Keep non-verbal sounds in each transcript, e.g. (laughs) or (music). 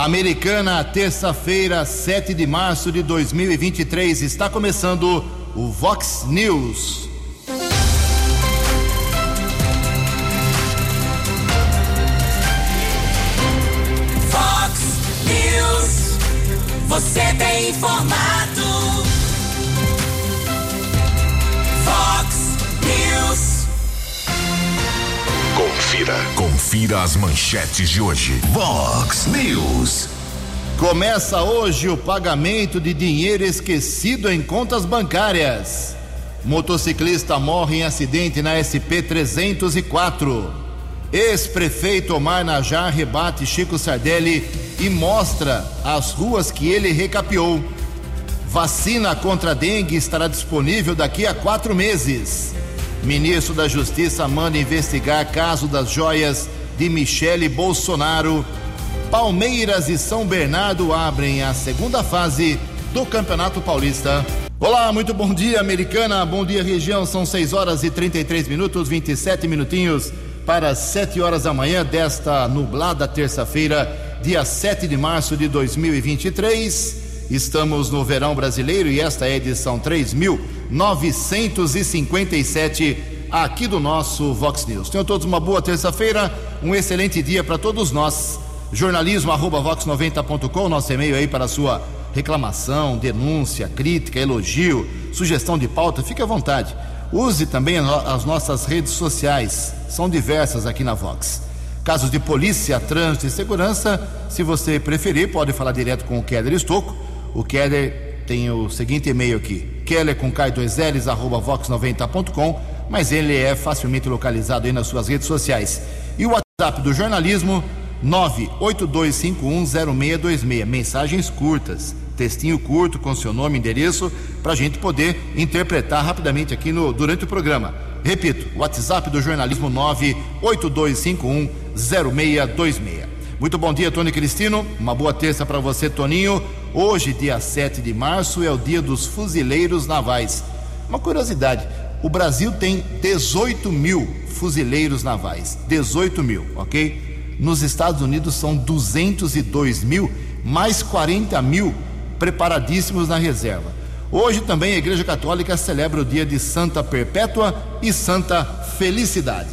Americana, terça-feira, 7 de março de 2023, está começando o Vox News. Vox News, você tem Confira as manchetes de hoje. Vox News. Começa hoje o pagamento de dinheiro esquecido em contas bancárias. Motociclista morre em acidente na SP 304. Ex-prefeito Omar Najar rebate Chico Sardelli e mostra as ruas que ele recapeou. Vacina contra dengue estará disponível daqui a quatro meses. Ministro da Justiça manda investigar caso das joias de Michele Bolsonaro. Palmeiras e São Bernardo abrem a segunda fase do Campeonato Paulista. Olá, muito bom dia, americana. Bom dia, região. São 6 horas e 33 minutos, 27 minutinhos para 7 horas da manhã desta nublada terça-feira, dia 7 de março de 2023. Estamos no verão brasileiro e esta é a edição 3957 aqui do nosso Vox News. Tenham todos uma boa terça-feira, um excelente dia para todos nós. Jornalismo arroba vox90.com, nosso e-mail aí para a sua reclamação, denúncia, crítica, elogio, sugestão de pauta, fique à vontade. Use também as nossas redes sociais, são diversas aqui na Vox. Casos de polícia, trânsito e segurança, se você preferir, pode falar direto com o Keller Estocco. O Keller tem o seguinte e-mail aqui: keller com k2ls arroba vox90.com, mas ele é facilmente localizado aí nas suas redes sociais. E o WhatsApp do jornalismo 982510626. Mensagens curtas, textinho curto com seu nome e endereço para a gente poder interpretar rapidamente aqui no, durante o programa. Repito, WhatsApp do jornalismo 982510626. Muito bom dia, Tony Cristino. Uma boa terça para você, Toninho. Hoje, dia 7 de março, é o dia dos fuzileiros navais. Uma curiosidade: o Brasil tem 18 mil fuzileiros navais. 18 mil, ok? Nos Estados Unidos são 202 mil, mais 40 mil preparadíssimos na reserva. Hoje também a Igreja Católica celebra o dia de Santa Perpétua e Santa Felicidade.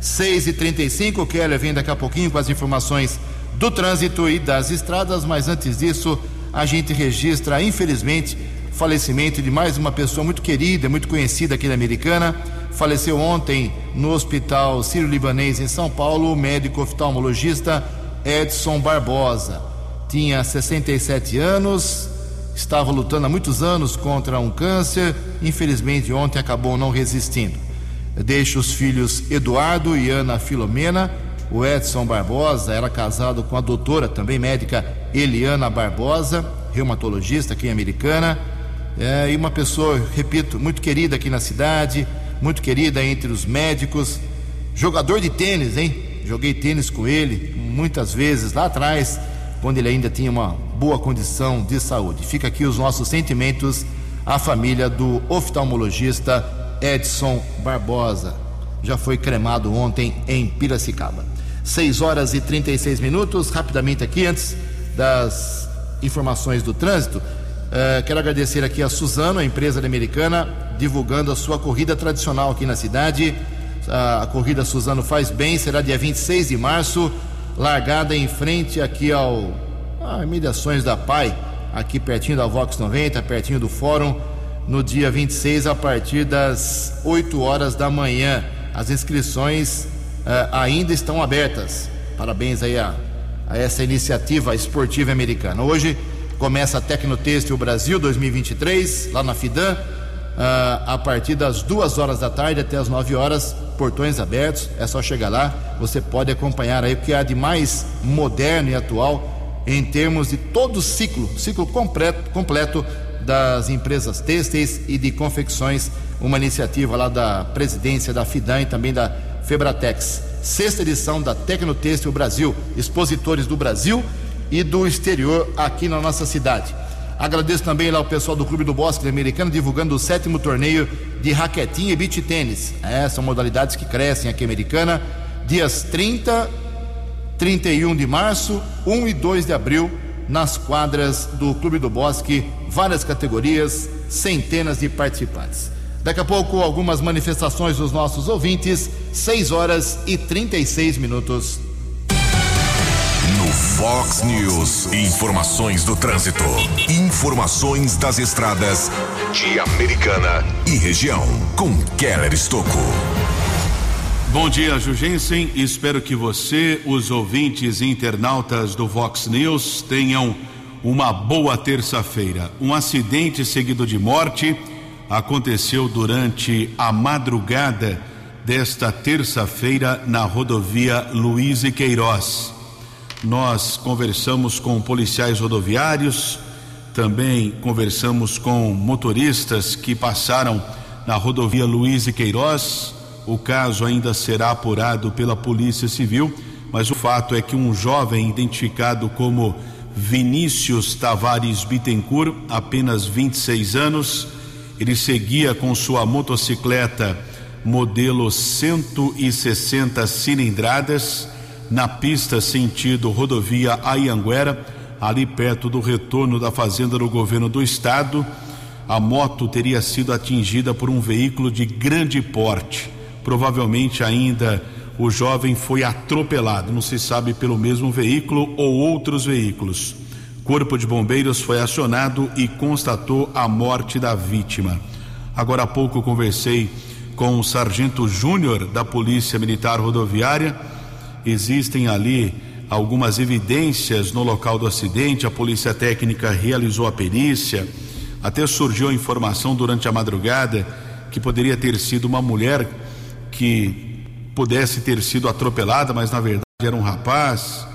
6 e 35 o Keller vem daqui a pouquinho com as informações do trânsito e das estradas, mas antes disso, a gente registra, infelizmente, falecimento de mais uma pessoa muito querida, muito conhecida aqui da Americana. Faleceu ontem no Hospital Sírio-Libanês em São Paulo, o médico oftalmologista Edson Barbosa. Tinha 67 anos, estava lutando há muitos anos contra um câncer, infelizmente ontem acabou não resistindo. Deixa os filhos Eduardo e Ana Filomena. O Edson Barbosa era casado com a doutora, também médica, Eliana Barbosa, reumatologista aqui em Americana. É, e uma pessoa, repito, muito querida aqui na cidade, muito querida entre os médicos. Jogador de tênis, hein? Joguei tênis com ele muitas vezes lá atrás, quando ele ainda tinha uma boa condição de saúde. Fica aqui os nossos sentimentos à família do oftalmologista Edson Barbosa. Já foi cremado ontem em Piracicaba. 6 horas e 36 minutos. Rapidamente aqui, antes das informações do trânsito, uh, quero agradecer aqui a Suzano, a empresa americana, divulgando a sua corrida tradicional aqui na cidade. Uh, a corrida Suzano faz bem, será dia 26 de março, largada em frente aqui ao imediações da PAI, aqui pertinho da Vox 90, pertinho do Fórum no dia 26 a partir das 8 horas da manhã. As inscrições uh, ainda estão abertas. Parabéns aí a, a, essa iniciativa esportiva americana. Hoje começa a Tecnotêxtil Brasil 2023, lá na Fidan, uh, a partir das 2 horas da tarde até as 9 horas, portões abertos, é só chegar lá, você pode acompanhar aí o que há de mais moderno e atual em termos de todo o ciclo, ciclo completo, completo das empresas têxteis e de confecções, uma iniciativa lá da presidência da FIDAN e também da Febratex. Sexta edição da Tecnotêxtil Brasil, expositores do Brasil e do exterior aqui na nossa cidade. Agradeço também lá o pessoal do Clube do Bosque Americano divulgando o sétimo torneio de raquetinha e beach tênis. É, são modalidades que crescem aqui Americana. Dias 30 31 de março, 1 e 2 de abril, nas quadras do Clube do Bosque, várias categorias, centenas de participantes. Daqui a pouco, algumas manifestações dos nossos ouvintes, 6 horas e 36 minutos. Fox News, informações do trânsito, informações das estradas de Americana e região, com Keller Estocco. Bom dia, Jugensen. Espero que você, os ouvintes e internautas do Vox News, tenham uma boa terça-feira. Um acidente seguido de morte aconteceu durante a madrugada desta terça-feira na rodovia Luiz e Queiroz. Nós conversamos com policiais rodoviários, também conversamos com motoristas que passaram na rodovia Luiz e Queiroz. O caso ainda será apurado pela Polícia Civil, mas o fato é que um jovem identificado como Vinícius Tavares Bittencourt, apenas 26 anos, ele seguia com sua motocicleta modelo 160 cilindradas na pista sentido rodovia Ayanguera, ali perto do retorno da fazenda do governo do estado. A moto teria sido atingida por um veículo de grande porte. Provavelmente ainda o jovem foi atropelado, não se sabe pelo mesmo veículo ou outros veículos. Corpo de Bombeiros foi acionado e constatou a morte da vítima. Agora há pouco conversei com o sargento Júnior da Polícia Militar Rodoviária. Existem ali algumas evidências no local do acidente. A Polícia Técnica realizou a perícia. Até surgiu a informação durante a madrugada que poderia ter sido uma mulher que pudesse ter sido atropelada, mas na verdade era um rapaz.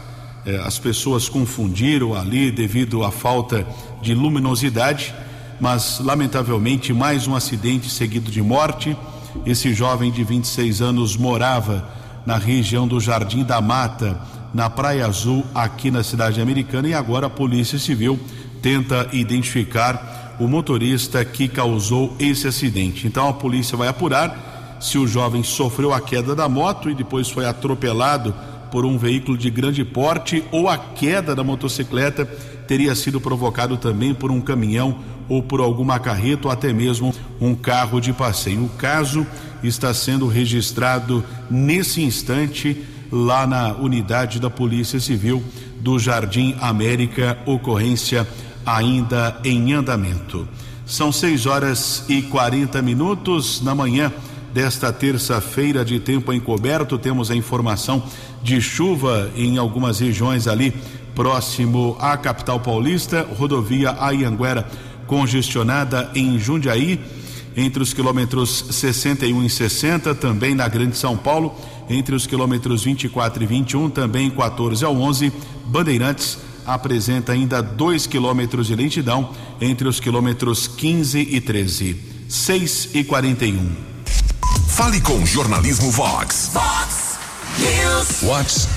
É, as pessoas confundiram ali devido à falta de luminosidade, mas lamentavelmente mais um acidente seguido de morte. Esse jovem de 26 anos morava na região do Jardim da Mata, na Praia Azul, aqui na cidade americana, e agora a Polícia Civil tenta identificar o motorista que causou esse acidente. Então a polícia vai apurar se o jovem sofreu a queda da moto e depois foi atropelado por um veículo de grande porte ou a queda da motocicleta teria sido provocado também por um caminhão ou por alguma carreta ou até mesmo um carro de passeio. O caso está sendo registrado nesse instante lá na unidade da Polícia Civil do Jardim América, ocorrência ainda em andamento. São 6 horas e 40 minutos na manhã desta terça-feira de tempo encoberto. Temos a informação de chuva em algumas regiões ali próximo à capital paulista, rodovia Ayanguera congestionada em Jundiaí, entre os quilômetros 61 e 60, também na Grande São Paulo, entre os quilômetros 24 e 21, também 14 ao 11, Bandeirantes apresenta ainda 2 quilômetros de lentidão entre os quilômetros 15 e 13. 6 e 41. Fale com Jornalismo Vox. Vox News. Vox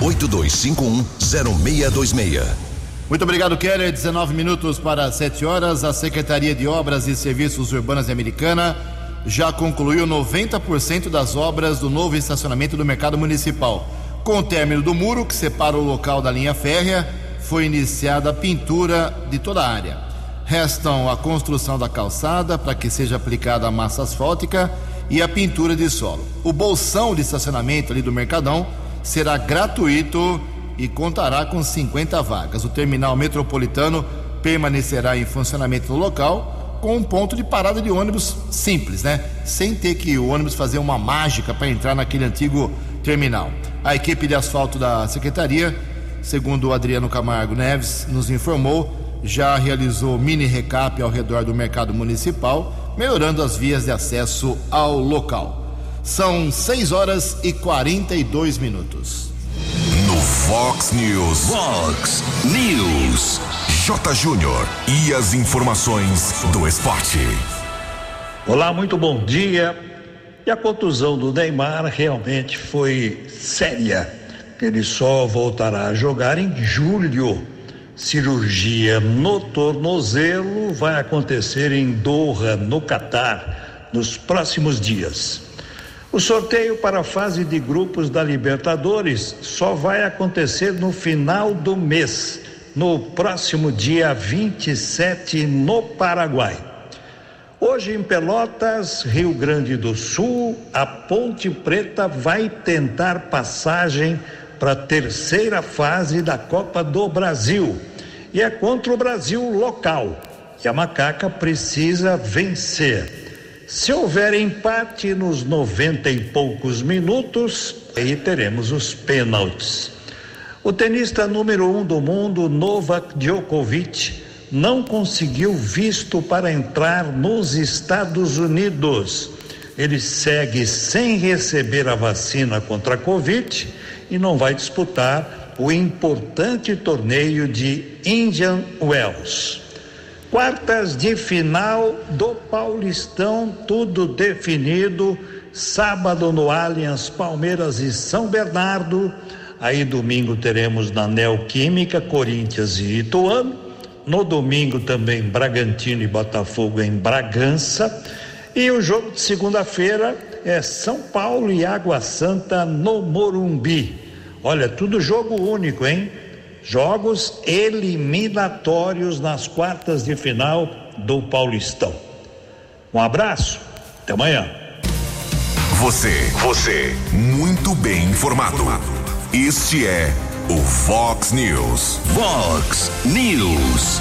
982510626. Muito obrigado, Keller. 19 minutos para 7 horas. A Secretaria de Obras e Serviços Urbanos de Americana já concluiu 90% das obras do novo estacionamento do mercado municipal. Com o término do muro que separa o local da linha férrea, foi iniciada a pintura de toda a área. Restam a construção da calçada para que seja aplicada a massa asfáltica e a pintura de solo. O bolsão de estacionamento ali do Mercadão será gratuito e contará com 50 vagas. O terminal metropolitano permanecerá em funcionamento no local com um ponto de parada de ônibus simples, né? Sem ter que o ônibus fazer uma mágica para entrar naquele antigo terminal. A equipe de asfalto da secretaria, segundo o Adriano Camargo Neves nos informou, já realizou mini recap ao redor do mercado municipal melhorando as vias de acesso ao local. São 6 horas e 42 minutos. Fox News. Fox News. J. Júnior. E as informações do esporte. Olá, muito bom dia. E a contusão do Neymar realmente foi séria. Ele só voltará a jogar em julho cirurgia no tornozelo vai acontecer em Doha, no Catar, nos próximos dias. O sorteio para a fase de grupos da Libertadores só vai acontecer no final do mês, no próximo dia 27, no Paraguai. Hoje em Pelotas, Rio Grande do Sul, a Ponte Preta vai tentar passagem para a terceira fase da Copa do Brasil. E é contra o Brasil local. E a macaca precisa vencer. Se houver empate nos 90 e poucos minutos, aí teremos os pênaltis. O tenista número um do mundo, Novak Djokovic, não conseguiu visto para entrar nos Estados Unidos. Ele segue sem receber a vacina contra a Covid e não vai disputar o importante torneio de Indian Wells. Quartas de final do Paulistão, tudo definido. Sábado no Allianz, Palmeiras e São Bernardo. Aí domingo teremos na Neoquímica, Corinthians e Ituano. No domingo também Bragantino e Botafogo em Bragança. E o jogo de segunda-feira é São Paulo e Água Santa no Morumbi. Olha, tudo jogo único, hein? Jogos eliminatórios nas quartas de final do Paulistão. Um abraço, até amanhã. Você, você, muito bem informado. Este é o Fox News. Fox News.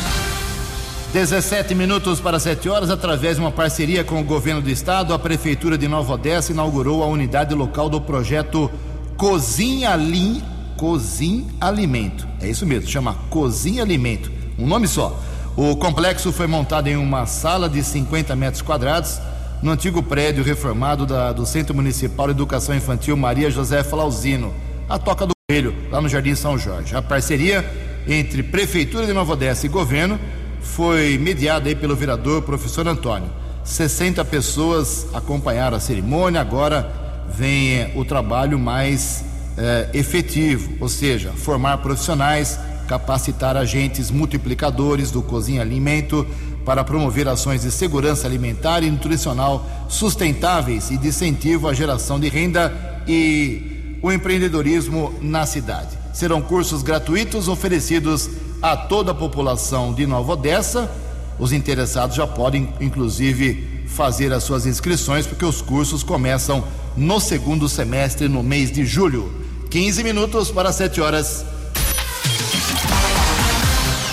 17 minutos para 7 horas, através de uma parceria com o governo do estado, a Prefeitura de Nova Odessa inaugurou a unidade local do projeto Cozinha Lim Cozin Alimento. É isso mesmo, chama Cozin Alimento. Um nome só. O complexo foi montado em uma sala de 50 metros quadrados no antigo prédio reformado da, do Centro Municipal de Educação Infantil Maria José Flauzino, a Toca do Coelho, lá no Jardim São Jorge. A parceria entre Prefeitura de Nova Odessa e governo foi mediada aí pelo vereador professor Antônio. 60 pessoas acompanharam a cerimônia, agora vem o trabalho mais eh, efetivo, ou seja, formar profissionais, capacitar agentes multiplicadores do Cozinha Alimento para promover ações de segurança alimentar e nutricional sustentáveis e de incentivo à geração de renda e o empreendedorismo na cidade. Serão cursos gratuitos oferecidos a toda a população de Nova Odessa. Os interessados já podem, inclusive, fazer as suas inscrições, porque os cursos começam no segundo semestre, no mês de julho. 15 minutos para 7 horas.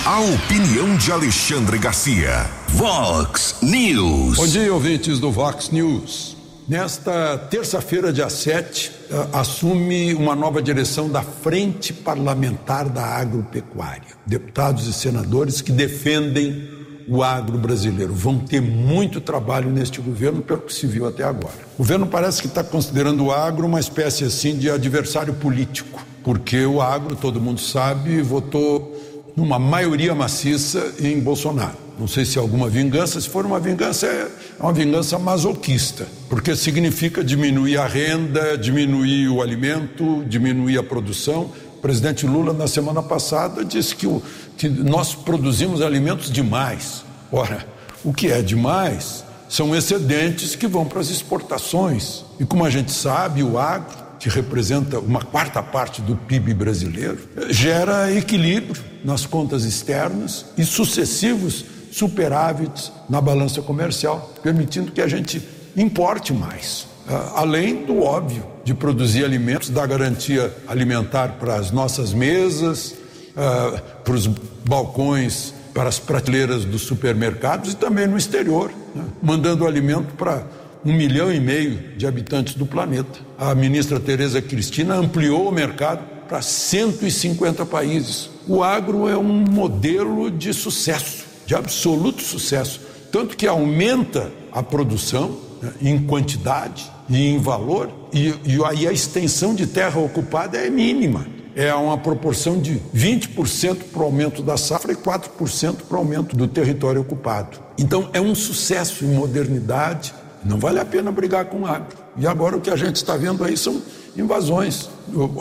A opinião de Alexandre Garcia. Vox News. Bom dia, ouvintes do Vox News. Nesta terça-feira, dia 7, eh, assume uma nova direção da Frente Parlamentar da Agropecuária. Deputados e senadores que defendem o agro brasileiro. Vão ter muito trabalho neste governo, pelo que se viu até agora. O governo parece que está considerando o agro uma espécie assim de adversário político, porque o agro, todo mundo sabe, votou numa maioria maciça em Bolsonaro. Não sei se é alguma vingança, se for uma vingança, é uma vingança masoquista, porque significa diminuir a renda, diminuir o alimento, diminuir a produção. O presidente Lula, na semana passada, disse que o, que nós produzimos alimentos demais. Ora, o que é demais são excedentes que vão para as exportações. E como a gente sabe, o agro, que representa uma quarta parte do PIB brasileiro, gera equilíbrio nas contas externas e sucessivos superávites na balança comercial, permitindo que a gente importe mais. Ah, além do óbvio de produzir alimentos, dar garantia alimentar para as nossas mesas, uh, para os balcões, para as prateleiras dos supermercados e também no exterior, né? mandando alimento para um milhão e meio de habitantes do planeta. A ministra Tereza Cristina ampliou o mercado para 150 países. O agro é um modelo de sucesso, de absoluto sucesso, tanto que aumenta a produção né, em quantidade e em valor, e, e aí a extensão de terra ocupada é mínima é uma proporção de 20% para o aumento da safra e 4% para o aumento do território ocupado. Então é um sucesso em modernidade, não vale a pena brigar com o agro. E agora o que a gente está vendo aí são invasões.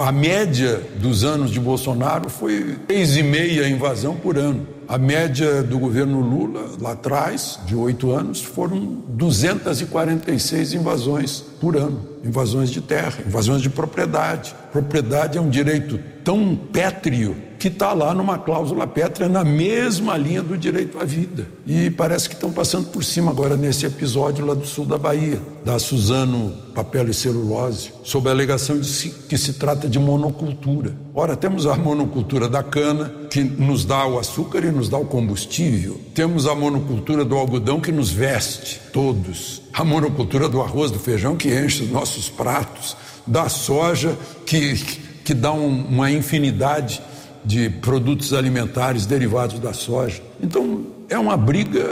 A média dos anos de Bolsonaro foi 6,5 invasão por ano. A média do governo Lula, lá atrás, de oito anos, foram 246 invasões por ano. Invasões de terra, invasões de propriedade. Propriedade é um direito tão pétreo que está lá numa cláusula pétrea na mesma linha do direito à vida. E parece que estão passando por cima agora nesse episódio lá do sul da Bahia, da Suzano Papel e Celulose, sob a alegação de que se trata de monocultura. Ora, temos a monocultura da cana, que nos dá o açúcar e nos dá o combustível. Temos a monocultura do algodão que nos veste, todos. A monocultura do arroz, do feijão que enche os nossos pratos. Da soja que, que dá um, uma infinidade de produtos alimentares derivados da soja. Então, é uma briga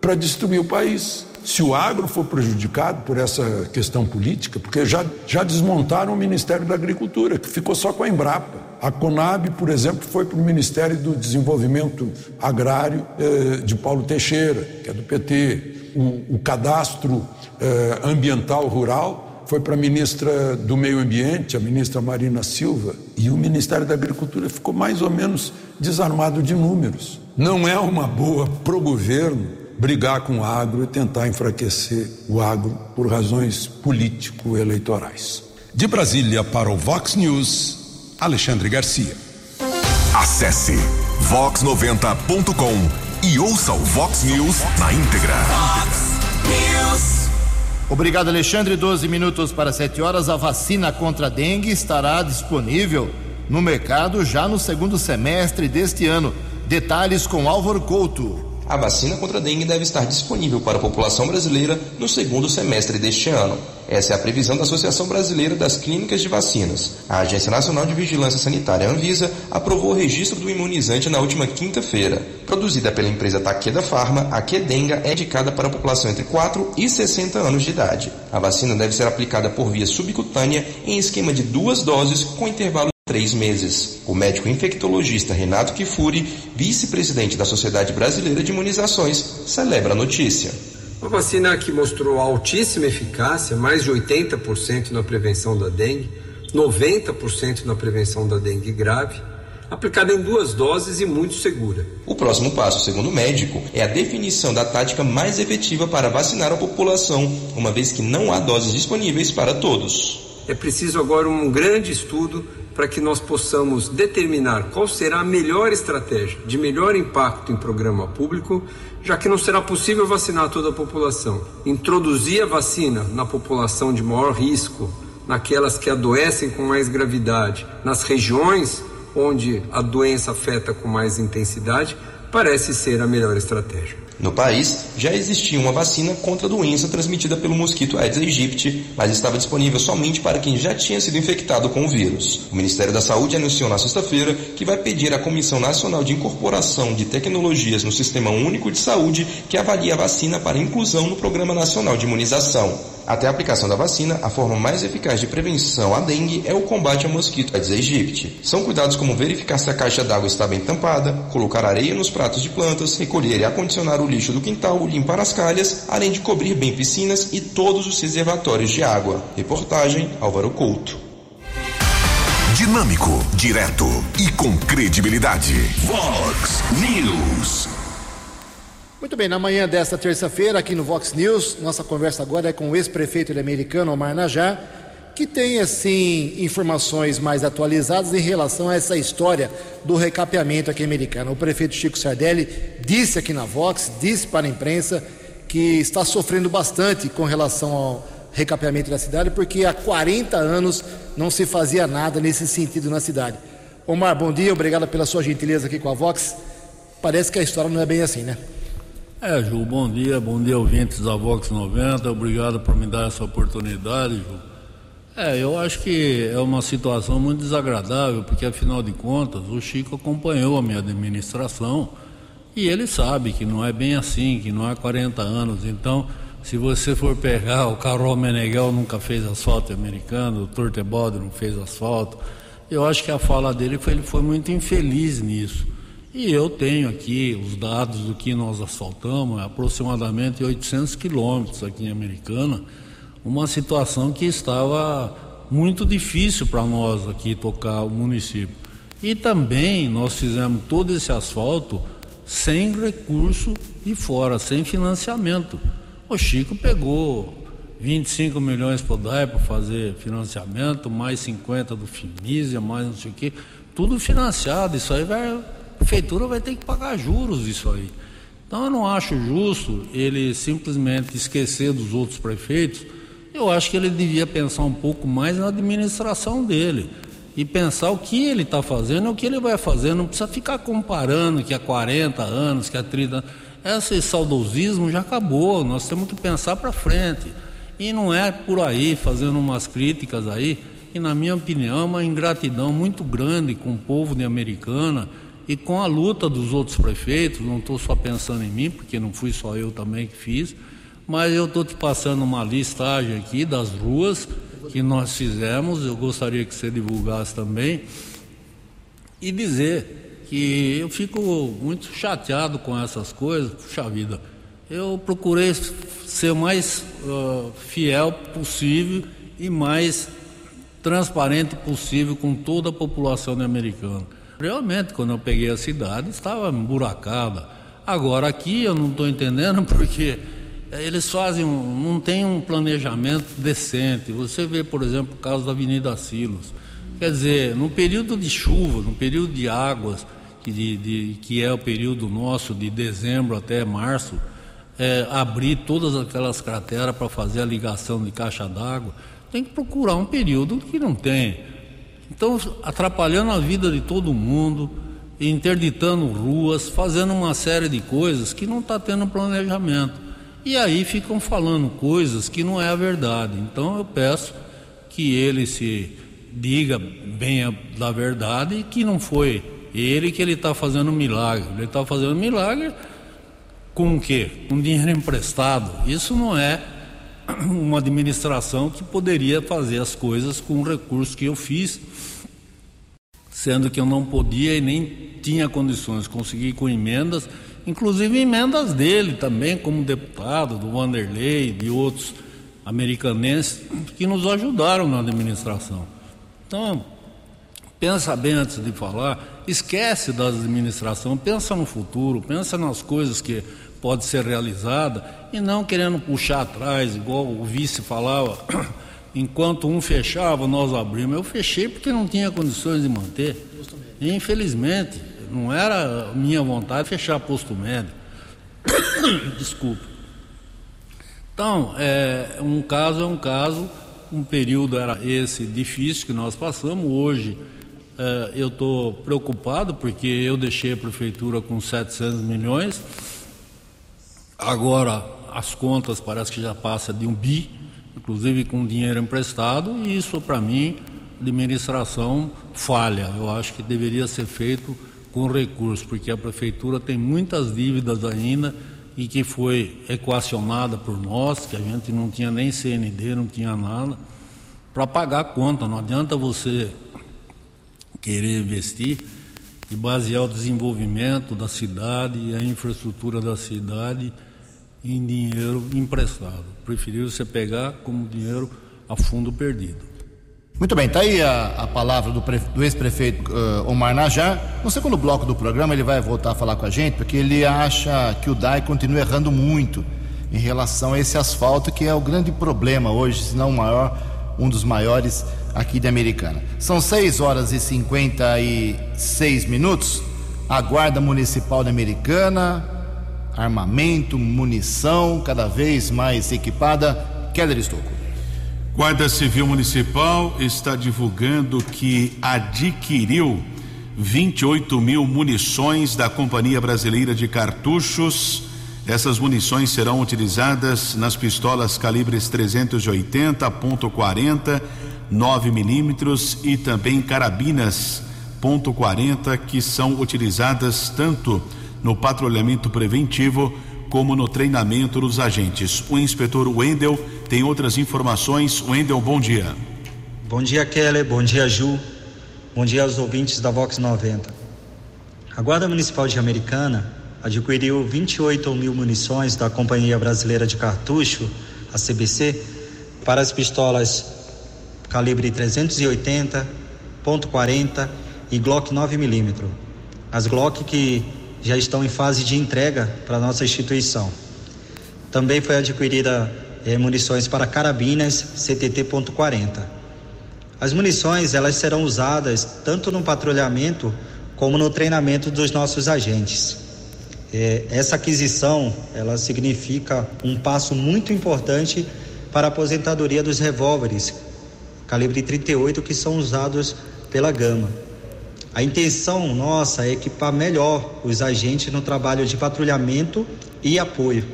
para destruir o país. Se o agro for prejudicado por essa questão política, porque já, já desmontaram o Ministério da Agricultura, que ficou só com a Embrapa. A Conab, por exemplo, foi para o Ministério do Desenvolvimento Agrário eh, de Paulo Teixeira, que é do PT. O, o cadastro eh, ambiental rural foi para a ministra do Meio Ambiente, a ministra Marina Silva, e o Ministério da Agricultura ficou mais ou menos desarmado de números. Não é uma boa para o governo brigar com o agro e tentar enfraquecer o agro por razões político-eleitorais. De Brasília para o Vox News, Alexandre Garcia. Acesse vox90.com e ouça o Vox News na íntegra. Vox News. Obrigado, Alexandre. 12 minutos para 7 horas. A vacina contra a dengue estará disponível no mercado já no segundo semestre deste ano. Detalhes com Álvaro Couto. A vacina contra a dengue deve estar disponível para a população brasileira no segundo semestre deste ano. Essa é a previsão da Associação Brasileira das Clínicas de Vacinas. A Agência Nacional de Vigilância Sanitária Anvisa aprovou o registro do imunizante na última quinta-feira. Produzida pela empresa Takeda Pharma, a Kedenga é indicada para a população entre 4 e 60 anos de idade. A vacina deve ser aplicada por via subcutânea em esquema de duas doses com intervalo três meses. O médico infectologista Renato Kifuri, vice-presidente da Sociedade Brasileira de Imunizações, celebra a notícia. Uma vacina que mostrou altíssima eficácia, mais de 80% na prevenção da dengue, 90% na prevenção da dengue grave, aplicada em duas doses e muito segura. O próximo passo, segundo o médico, é a definição da tática mais efetiva para vacinar a população, uma vez que não há doses disponíveis para todos. É preciso agora um grande estudo para que nós possamos determinar qual será a melhor estratégia de melhor impacto em programa público, já que não será possível vacinar toda a população. Introduzir a vacina na população de maior risco, naquelas que adoecem com mais gravidade, nas regiões onde a doença afeta com mais intensidade, parece ser a melhor estratégia. No país, já existia uma vacina contra a doença transmitida pelo mosquito Aedes aegypti, mas estava disponível somente para quem já tinha sido infectado com o vírus. O Ministério da Saúde anunciou na sexta-feira que vai pedir à Comissão Nacional de Incorporação de Tecnologias no Sistema Único de Saúde que avalie a vacina para inclusão no Programa Nacional de Imunização. Até a aplicação da vacina, a forma mais eficaz de prevenção à dengue é o combate ao mosquito Aedes aegypti. São cuidados como verificar se a caixa d'água está bem tampada, colocar areia nos pratos de plantas, recolher e acondicionar o lixo do quintal, limpar as calhas, além de cobrir bem piscinas e todos os reservatórios de água. Reportagem Álvaro Couto. Dinâmico, direto e com credibilidade. Vox News. Muito bem, na manhã desta terça-feira, aqui no Vox News, nossa conversa agora é com o ex-prefeito americano, Omar Najá, que tem, assim, informações mais atualizadas em relação a essa história do recapeamento aqui americano. O prefeito Chico Sardelli disse aqui na Vox, disse para a imprensa, que está sofrendo bastante com relação ao recapeamento da cidade, porque há 40 anos não se fazia nada nesse sentido na cidade. Omar, bom dia, obrigado pela sua gentileza aqui com a Vox. Parece que a história não é bem assim, né? É, Ju, bom dia, bom dia ouvintes da Vox 90, obrigado por me dar essa oportunidade, Ju. É, eu acho que é uma situação muito desagradável, porque afinal de contas o Chico acompanhou a minha administração e ele sabe que não é bem assim, que não há 40 anos. Então, se você for pegar, o Carol Meneghel nunca fez asfalto americano, o Turtebode não fez asfalto. Eu acho que a fala dele foi, ele foi muito infeliz nisso. E eu tenho aqui os dados do que nós asfaltamos, aproximadamente 800 quilômetros aqui em Americana, uma situação que estava muito difícil para nós aqui tocar o município. E também nós fizemos todo esse asfalto sem recurso de fora, sem financiamento. O Chico pegou 25 milhões para o DAE para fazer financiamento, mais 50 do FIMISIA, mais não sei o quê, tudo financiado, isso aí vai, a prefeitura vai ter que pagar juros isso aí. Então eu não acho justo ele simplesmente esquecer dos outros prefeitos, eu acho que ele devia pensar um pouco mais na administração dele e pensar o que ele está fazendo o que ele vai fazer. Não precisa ficar comparando que há 40 anos, que há 30 anos. Esse saudosismo já acabou, nós temos que pensar para frente. E não é por aí, fazendo umas críticas aí, e na minha opinião, é uma ingratidão muito grande com o povo de Americana e com a luta dos outros prefeitos. Não estou só pensando em mim, porque não fui só eu também que fiz, mas eu estou te passando uma listagem aqui das ruas que nós fizemos, eu gostaria que você divulgasse também, e dizer que eu fico muito chateado com essas coisas, puxa vida, eu procurei ser mais uh, fiel possível e mais transparente possível com toda a população americana. Realmente, quando eu peguei a cidade, estava emburacada. Agora aqui eu não estou entendendo (laughs) porque eles fazem, um, não tem um planejamento decente. Você vê, por exemplo, o caso da Avenida Silos. Quer dizer, no período de chuva, no período de águas, que, de, de, que é o período nosso de dezembro até março, é, abrir todas aquelas crateras para fazer a ligação de caixa d'água, tem que procurar um período que não tem. Então, atrapalhando a vida de todo mundo, interditando ruas, fazendo uma série de coisas que não está tendo planejamento. E aí ficam falando coisas que não é a verdade. Então eu peço que ele se diga bem da verdade que não foi ele que ele está fazendo milagre. Ele está fazendo milagre com o quê? Com dinheiro emprestado. Isso não é (clears throat) uma administração que poderia fazer as coisas com o recurso que eu fiz, sendo que eu não podia e nem tinha condições. Consegui com emendas inclusive emendas dele também, como deputado, do Vanderlei, de outros americanenses, que nos ajudaram na administração. Então, pensa bem antes de falar, esquece da administração, pensa no futuro, pensa nas coisas que pode ser realizada e não querendo puxar atrás, igual o vice falava, (coughs) enquanto um fechava, nós abrimos. Eu fechei porque não tinha condições de manter. Infelizmente, não era minha vontade fechar posto médio. (coughs) Desculpa. Então, é, um caso é um caso, um período era esse difícil que nós passamos. Hoje é, eu estou preocupado porque eu deixei a prefeitura com 700 milhões. Agora as contas parece que já passa de um bi, inclusive com dinheiro emprestado, e isso para mim, administração falha. Eu acho que deveria ser feito com recursos, porque a prefeitura tem muitas dívidas ainda e que foi equacionada por nós, que a gente não tinha nem CND, não tinha nada, para pagar a conta. Não adianta você querer investir e basear o desenvolvimento da cidade e a infraestrutura da cidade em dinheiro emprestado. Preferir você pegar como dinheiro a fundo perdido. Muito bem, está aí a, a palavra do, do ex-prefeito uh, Omar Najar. No segundo bloco do programa, ele vai voltar a falar com a gente, porque ele acha que o DAI continua errando muito em relação a esse asfalto, que é o grande problema hoje, se não o maior, um dos maiores aqui de Americana. São 6 horas e 56 minutos. A Guarda Municipal de Americana, armamento, munição, cada vez mais equipada. Keller Estocco. Guarda Civil Municipal está divulgando que adquiriu 28 mil munições da Companhia Brasileira de Cartuchos. Essas munições serão utilizadas nas pistolas calibres 380, ponto .40, 9 milímetros e também carabinas ponto .40 que são utilizadas tanto no patrulhamento preventivo como no treinamento dos agentes. O inspetor Wendel tem outras informações. Wendel, bom dia. Bom dia, Keller. Bom dia, Ju. Bom dia aos ouvintes da Vox 90. A Guarda Municipal de Americana adquiriu 28 mil munições da Companhia Brasileira de Cartucho, a CBC, para as pistolas calibre 380, ponto .40 e Glock 9mm. As Glock que já estão em fase de entrega para nossa instituição. Também foi adquirida e munições para carabinas CTT.40. As munições elas serão usadas tanto no patrulhamento como no treinamento dos nossos agentes. É, essa aquisição ela significa um passo muito importante para a aposentadoria dos revólveres calibre 38 que são usados pela Gama. A intenção nossa é equipar melhor os agentes no trabalho de patrulhamento e apoio.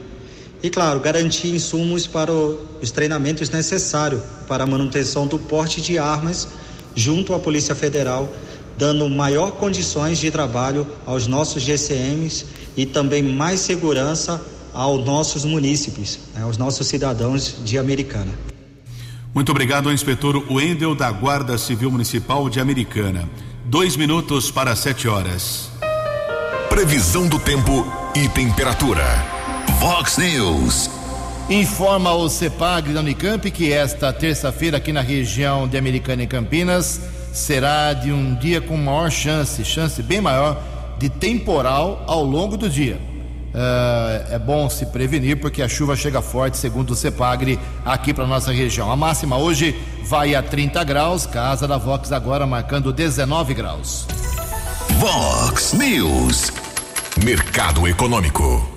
E, claro, garantir insumos para os treinamentos necessários para a manutenção do porte de armas junto à Polícia Federal, dando maior condições de trabalho aos nossos GCMs e também mais segurança aos nossos munícipes, né, aos nossos cidadãos de Americana. Muito obrigado ao inspetor Wendel da Guarda Civil Municipal de Americana. Dois minutos para sete horas. Previsão do tempo e temperatura. Vox News. Informa o CEPAG da Unicamp que esta terça-feira aqui na região de Americana e Campinas será de um dia com maior chance, chance bem maior de temporal ao longo do dia. Uh, é bom se prevenir porque a chuva chega forte, segundo o CEPAGRE, aqui para nossa região. A máxima hoje vai a 30 graus, casa da Vox agora marcando 19 graus. Vox News, Mercado Econômico.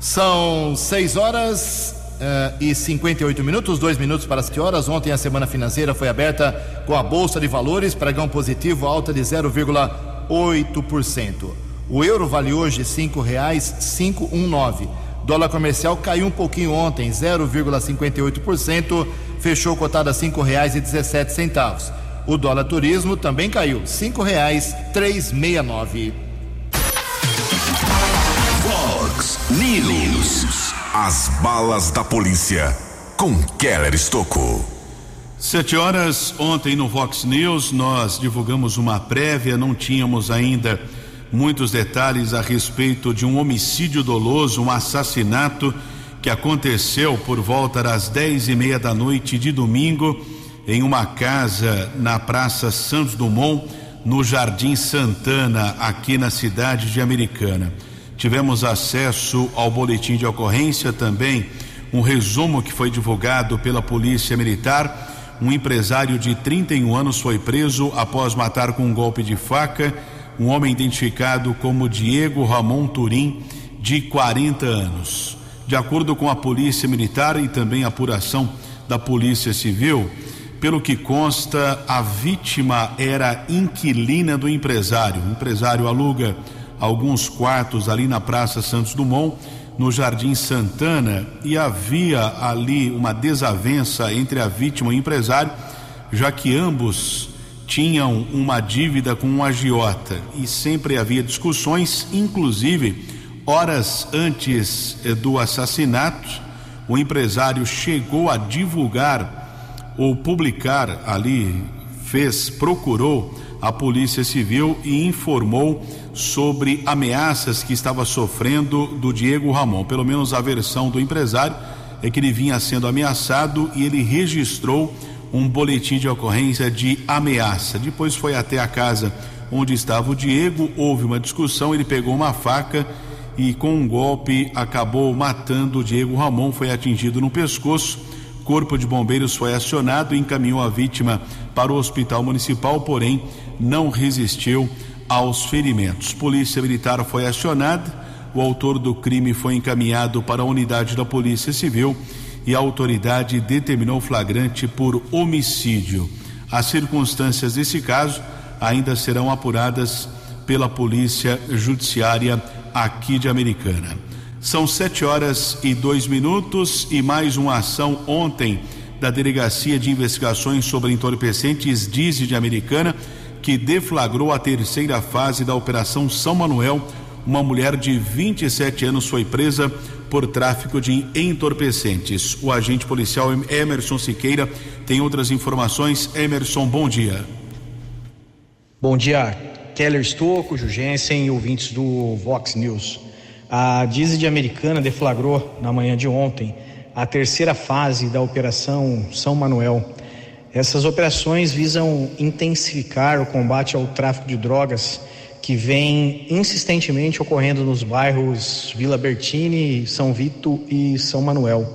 São 6 horas uh, e 58 minutos, dois minutos para as que horas. Ontem a semana financeira foi aberta com a Bolsa de Valores, pregão positivo, alta de 0,8%. O euro vale hoje cinco reais cinco um nove. Dólar comercial caiu um pouquinho ontem, 0,58%, fechou cotado a cinco reais e dezessete centavos. O dólar turismo também caiu, cinco reais três meia nove. Fox News. As balas da polícia com Keller Estocou. Sete horas ontem no Fox News nós divulgamos uma prévia, não tínhamos ainda muitos detalhes a respeito de um homicídio doloso, um assassinato que aconteceu por volta das dez e meia da noite de domingo em uma casa na Praça Santos Dumont, no Jardim Santana, aqui na cidade de Americana. Tivemos acesso ao boletim de ocorrência também, um resumo que foi divulgado pela Polícia Militar. Um empresário de 31 anos foi preso após matar com um golpe de faca um homem identificado como Diego Ramon Turim, de 40 anos. De acordo com a Polícia Militar e também a apuração da Polícia Civil, pelo que consta, a vítima era inquilina do empresário. O empresário aluga alguns quartos ali na Praça Santos Dumont, no Jardim Santana, e havia ali uma desavença entre a vítima e o empresário, já que ambos tinham uma dívida com um agiota e sempre havia discussões, inclusive horas antes eh, do assassinato, o empresário chegou a divulgar ou publicar ali, fez, procurou a Polícia Civil e informou sobre ameaças que estava sofrendo do Diego Ramon. Pelo menos a versão do empresário é que ele vinha sendo ameaçado e ele registrou um boletim de ocorrência de ameaça. Depois foi até a casa onde estava o Diego, houve uma discussão, ele pegou uma faca e com um golpe acabou matando o Diego Ramon, foi atingido no pescoço. Corpo de bombeiros foi acionado e encaminhou a vítima para o hospital municipal, porém não resistiu aos ferimentos. Polícia Militar foi acionada, o autor do crime foi encaminhado para a unidade da Polícia Civil e a autoridade determinou flagrante por homicídio. As circunstâncias desse caso ainda serão apuradas pela Polícia Judiciária aqui de Americana. São sete horas e dois minutos e mais uma ação ontem da Delegacia de Investigações sobre Entorpecentes Dize de Americana, que deflagrou a terceira fase da Operação São Manuel. Uma mulher de 27 anos foi presa por tráfico de entorpecentes. O agente policial Emerson Siqueira tem outras informações. Emerson, bom dia. Bom dia, Keller Stocco, Jugensen e ouvintes do Vox News. A Dize de Americana deflagrou na manhã de ontem a terceira fase da Operação São Manuel. Essas operações visam intensificar o combate ao tráfico de drogas que vem insistentemente ocorrendo nos bairros Vila Bertini, São Vito e São Manuel.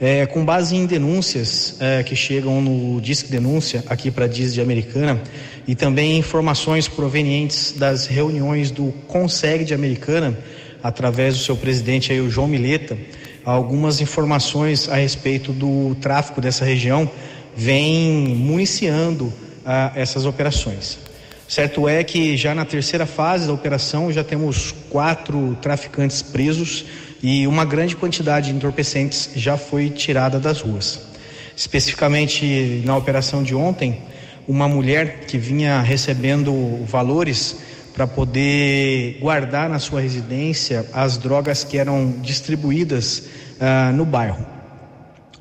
É, com base em denúncias é, que chegam no Disque Denúncia aqui para a DIS de Americana e também informações provenientes das reuniões do Conseg de Americana, através do seu presidente aí, o João Mileta, algumas informações a respeito do tráfico dessa região vem municiando ah, essas operações. Certo é que já na terceira fase da operação já temos quatro traficantes presos e uma grande quantidade de entorpecentes já foi tirada das ruas. Especificamente na operação de ontem, uma mulher que vinha recebendo valores para poder guardar na sua residência as drogas que eram distribuídas uh, no bairro.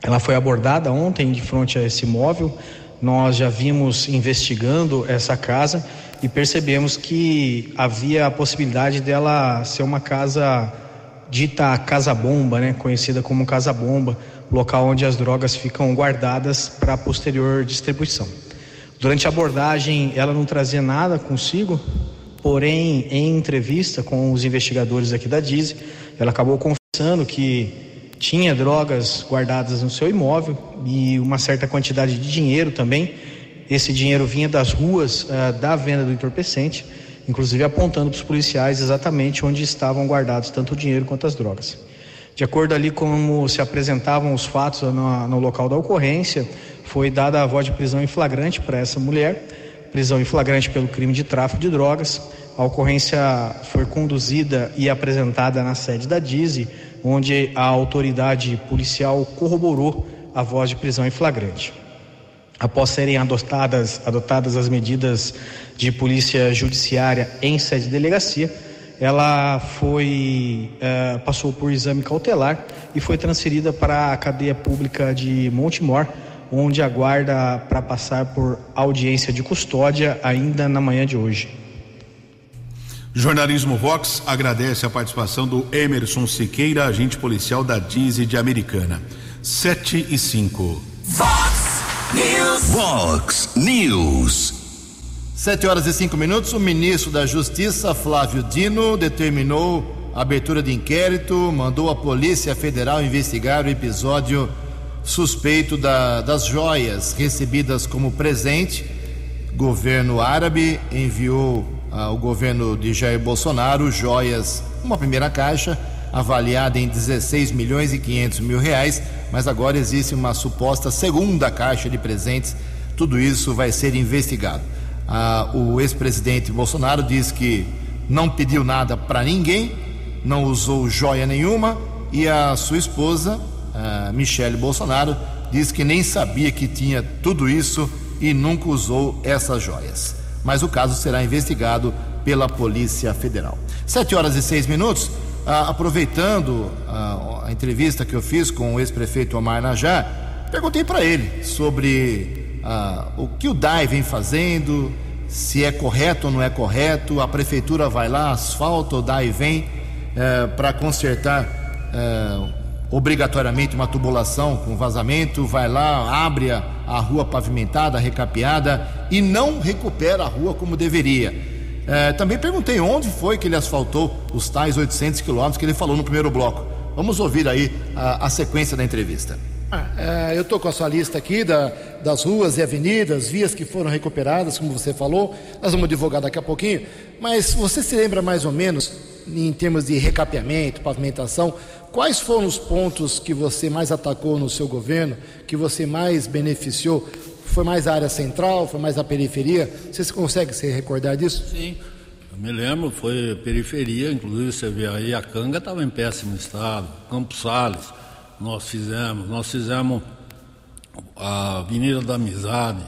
Ela foi abordada ontem de frente a esse imóvel. Nós já vimos investigando essa casa e percebemos que havia a possibilidade dela ser uma casa dita casa bomba, né, conhecida como casa bomba, local onde as drogas ficam guardadas para posterior distribuição. Durante a abordagem, ela não trazia nada consigo, porém, em entrevista com os investigadores aqui da DISE, ela acabou confessando que tinha drogas guardadas no seu imóvel e uma certa quantidade de dinheiro também. Esse dinheiro vinha das ruas uh, da venda do entorpecente inclusive apontando para os policiais exatamente onde estavam guardados tanto o dinheiro quanto as drogas. De acordo ali como se apresentavam os fatos no, no local da ocorrência, foi dada a voz de prisão em flagrante para essa mulher, prisão em flagrante pelo crime de tráfico de drogas. A ocorrência foi conduzida e apresentada na sede da DISE, onde a autoridade policial corroborou a voz de prisão em flagrante. Após serem adotadas, adotadas as medidas de polícia judiciária em sede de delegacia, ela foi uh, passou por exame cautelar e foi transferida para a cadeia pública de Montemor, onde aguarda para passar por audiência de custódia ainda na manhã de hoje. Jornalismo Vox agradece a participação do Emerson Siqueira, agente policial da DIZI de Americana. 7 e 5. Vox News. Vox News. Sete horas e cinco minutos, o ministro da Justiça, Flávio Dino, determinou a abertura de inquérito, mandou a Polícia Federal investigar o episódio suspeito da, das joias recebidas como presente. Governo árabe enviou ao governo de Jair Bolsonaro joias, uma primeira caixa, avaliada em 16 milhões e 500 mil reais, mas agora existe uma suposta segunda caixa de presentes. Tudo isso vai ser investigado. Ah, o ex-presidente Bolsonaro diz que não pediu nada para ninguém, não usou joia nenhuma, e a sua esposa, ah, Michele Bolsonaro, diz que nem sabia que tinha tudo isso e nunca usou essas joias. Mas o caso será investigado pela Polícia Federal. Sete horas e seis minutos. Ah, aproveitando ah, a entrevista que eu fiz com o ex-prefeito Omar Najá, perguntei para ele sobre ah, o que o DAI vem fazendo, se é correto ou não é correto. A prefeitura vai lá, asfalta, o DAI vem eh, para consertar eh, obrigatoriamente uma tubulação com vazamento, vai lá, abre a, a, rua pavimentada, recapeada e não recupera a rua como deveria. Eh, também perguntei onde foi que ele asfaltou os tais 800 quilômetros que ele falou no primeiro bloco. Vamos ouvir aí a, a sequência da entrevista. Ah, é, eu estou com a sua lista aqui da, das ruas e avenidas, vias que foram recuperadas, como você falou. Nós vamos divulgar daqui a pouquinho. Mas você se lembra mais ou menos, em termos de recapeamento, pavimentação, quais foram os pontos que você mais atacou no seu governo, que você mais beneficiou? Foi mais a área central, foi mais a periferia? Você consegue se recordar disso? Sim. Eu me lembro, foi periferia, inclusive você vê aí, a Canga estava em péssimo estado, Campos Sales, nós fizemos, nós fizemos a Avenida da Amizade,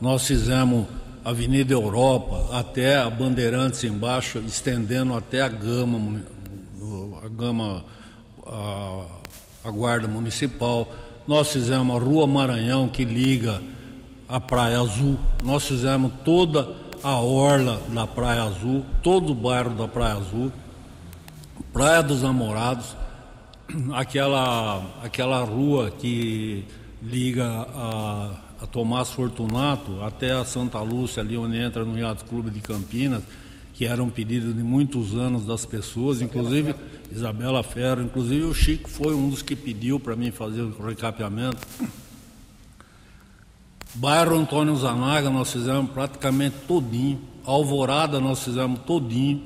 nós fizemos a Avenida Europa, até a Bandeirantes embaixo, estendendo até a Gama, a Gama, a, a Guarda Municipal. Nós fizemos a Rua Maranhão, que liga a Praia Azul. Nós fizemos toda a orla da Praia Azul, todo o bairro da Praia Azul, Praia dos Namorados (clears throat) aquela, aquela rua que liga a, a Tomás Fortunato até a Santa Lúcia, ali onde entra no Yacht Clube de Campinas, que era um pedido de muitos anos das pessoas, inclusive Isabela Ferro, inclusive o Chico foi um dos que pediu para mim fazer o recapeamento. Bairro Antônio Zanaga nós fizemos praticamente todinho, Alvorada nós fizemos todinho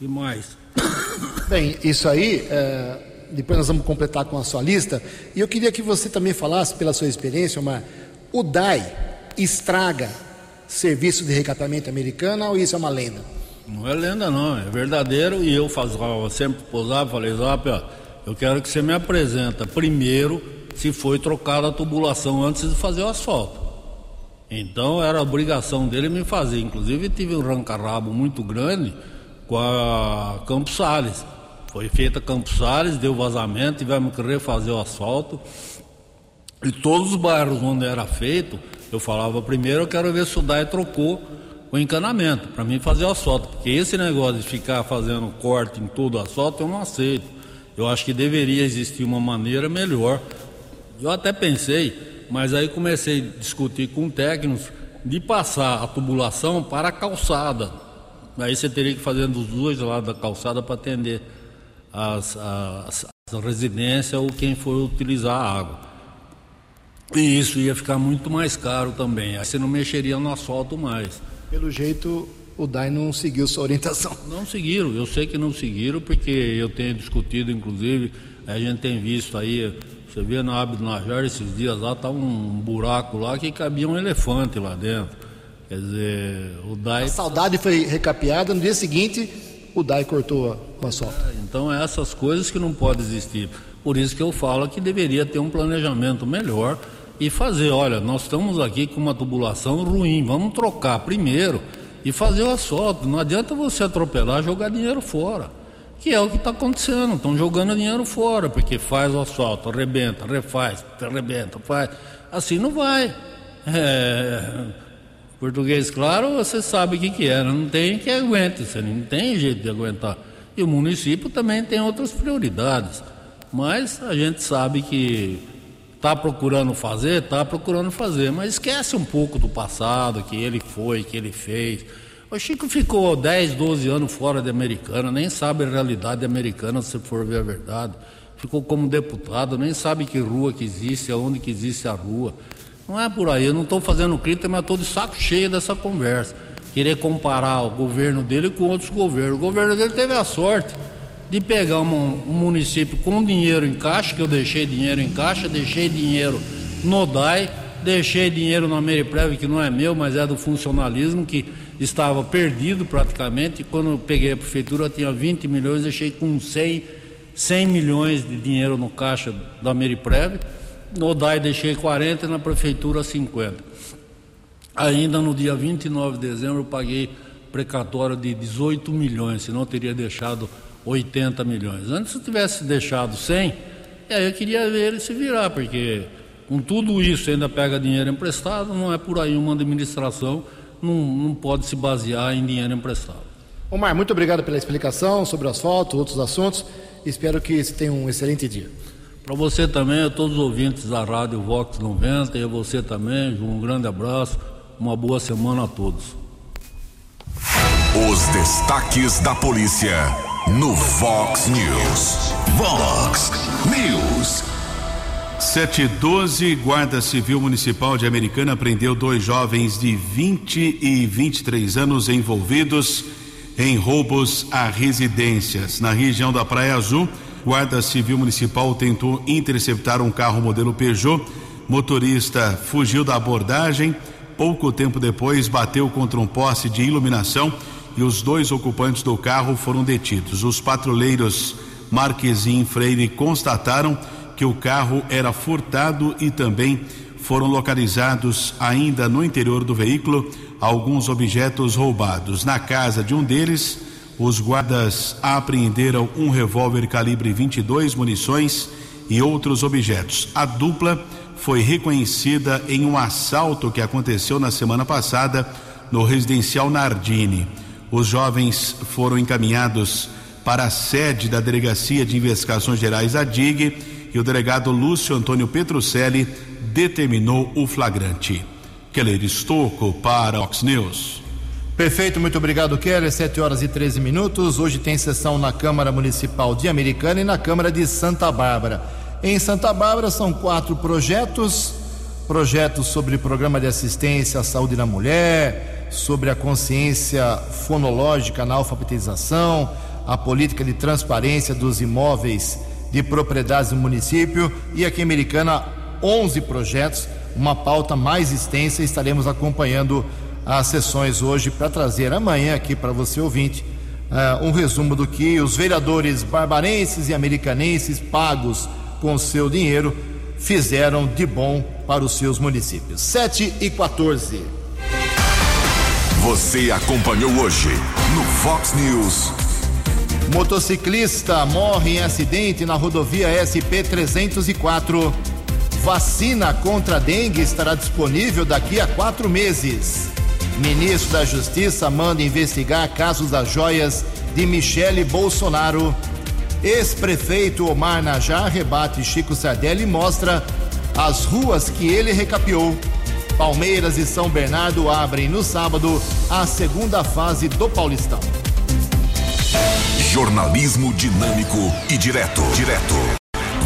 e mais. (coughs) Bem, isso aí, é, depois nós vamos completar com a sua lista. E eu queria que você também falasse, pela sua experiência, Omar, o DAI estraga serviço de recatamento americano ou isso é uma lenda? Não é lenda não, é verdadeiro e eu fazia, sempre posava, falei, Zap, ó, eu quero que você me apresenta primeiro se foi trocada a tubulação antes de fazer o asfalto. Então era obrigação dele me fazer. Inclusive tive um rancarrabo muito grande com a Campos Sales. Foi feita Campos Sales, deu vazamento, tivemos que refazer o asfalto. E todos os bairros onde era feito, eu falava primeiro, eu quero ver se o DAE trocou o encanamento, para mim fazer o asfalto. Porque esse negócio de ficar fazendo corte em todo o asfalto, eu não aceito. Eu acho que deveria existir uma maneira melhor. Eu até pensei, mas aí comecei a discutir com técnicos de passar a tubulação para a calçada Aí você teria que fazer dos dois lados da calçada para atender as, as, as residências ou quem for utilizar a água. E isso ia ficar muito mais caro também. Aí você não mexeria no asfalto mais. Pelo jeito, o DAI não seguiu sua orientação. Não seguiram, eu sei que não seguiram, porque eu tenho discutido, inclusive, a gente tem visto aí, você vê na Abdo Najar esses dias lá, tá um buraco lá que cabia um elefante lá dentro. Quer dizer, o DAI. A saudade foi recapeada, no dia seguinte o DAI cortou o asfalto. É, então, é essas coisas que não podem existir. Por isso que eu falo que deveria ter um planejamento melhor e fazer: olha, nós estamos aqui com uma tubulação ruim, vamos trocar primeiro e fazer o asfalto. Não adianta você atropelar jogar dinheiro fora. Que é o que está acontecendo, estão jogando dinheiro fora, porque faz o asfalto, arrebenta, refaz, arrebenta, faz. Assim não vai. É, Português claro, você sabe o que, que é, não tem que aguente, você não tem jeito de aguentar. E o município também tem outras prioridades. Mas a gente sabe que está procurando fazer, está procurando fazer, mas esquece um pouco do passado, que ele foi, que ele fez. O Chico ficou 10, 12 anos fora de americana, nem sabe a realidade americana, se for ver a verdade. Ficou como deputado, nem sabe que rua que existe, aonde que existe a rua. Não é por aí, eu não estou fazendo crítica, mas estou de saco cheio dessa conversa. Querer comparar o governo dele com outros governos. O governo dele teve a sorte de pegar um, município com dinheiro em caixa, que eu deixei dinheiro em caixa, deixei dinheiro no DAI, deixei dinheiro na Meriprev, que não é meu, mas é do funcionalismo, que estava perdido praticamente. Quando eu peguei a prefeitura, tinha 20 milhões, deixei com 100, 100 milhões de dinheiro no caixa da Meriprev no DAI deixei 40 e na prefeitura 50. Ainda no dia 29 de dezembro eu paguei precatório de 18 milhões, senão eu teria deixado 80 milhões. Antes se eu tivesse deixado 100, aí eu queria ver ele se virar, porque com tudo isso ainda pega dinheiro emprestado, não é por aí uma administração, não, não pode se basear em dinheiro emprestado. Omar, muito obrigado pela explicação sobre o asfalto, outros assuntos. Espero que você tenha um excelente dia. Para você também, a todos os ouvintes da Rádio Vox 90 e a você também, um grande abraço, uma boa semana a todos. Os destaques da polícia no Vox News. Vox News. 712, Guarda Civil Municipal de Americana prendeu dois jovens de 20 e 23 anos envolvidos em roubos a residências na região da Praia Azul. Guarda Civil Municipal tentou interceptar um carro modelo Peugeot. Motorista fugiu da abordagem. Pouco tempo depois, bateu contra um poste de iluminação e os dois ocupantes do carro foram detidos. Os patrulheiros Marquesim Freire constataram que o carro era furtado e também foram localizados ainda no interior do veículo alguns objetos roubados. Na casa de um deles, os guardas apreenderam um revólver calibre 22, munições e outros objetos. A dupla foi reconhecida em um assalto que aconteceu na semana passada no residencial Nardini. Os jovens foram encaminhados para a sede da Delegacia de Investigações Gerais da DIG e o delegado Lúcio Antônio Petrucelli determinou o flagrante. Keller Estocco para Ox News. Perfeito, muito obrigado, Keller. 7 horas e 13 minutos. Hoje tem sessão na Câmara Municipal de Americana e na Câmara de Santa Bárbara. Em Santa Bárbara são quatro projetos: projetos sobre programa de assistência à saúde da mulher, sobre a consciência fonológica na alfabetização, a política de transparência dos imóveis de propriedades do município e aqui em Americana 11 projetos, uma pauta mais extensa. Estaremos acompanhando as sessões hoje para trazer amanhã aqui para você ouvinte uh, um resumo do que os vereadores barbarenses e americanenses pagos com seu dinheiro fizeram de bom para os seus municípios. 7 e 14. Você acompanhou hoje no Fox News. Motociclista morre em acidente na rodovia SP 304. Vacina contra dengue estará disponível daqui a quatro meses. Ministro da Justiça manda investigar casos das joias de Michele Bolsonaro. Ex-prefeito Omar Najar rebate Chico Sardelli e mostra as ruas que ele recapeou. Palmeiras e São Bernardo abrem no sábado a segunda fase do Paulistão. Jornalismo dinâmico e direto. Direto.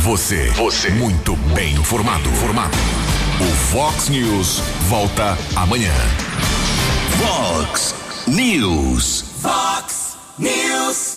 Você. Você. Muito bem informado. Formado. O Fox News volta amanhã. Fox News. Fox News.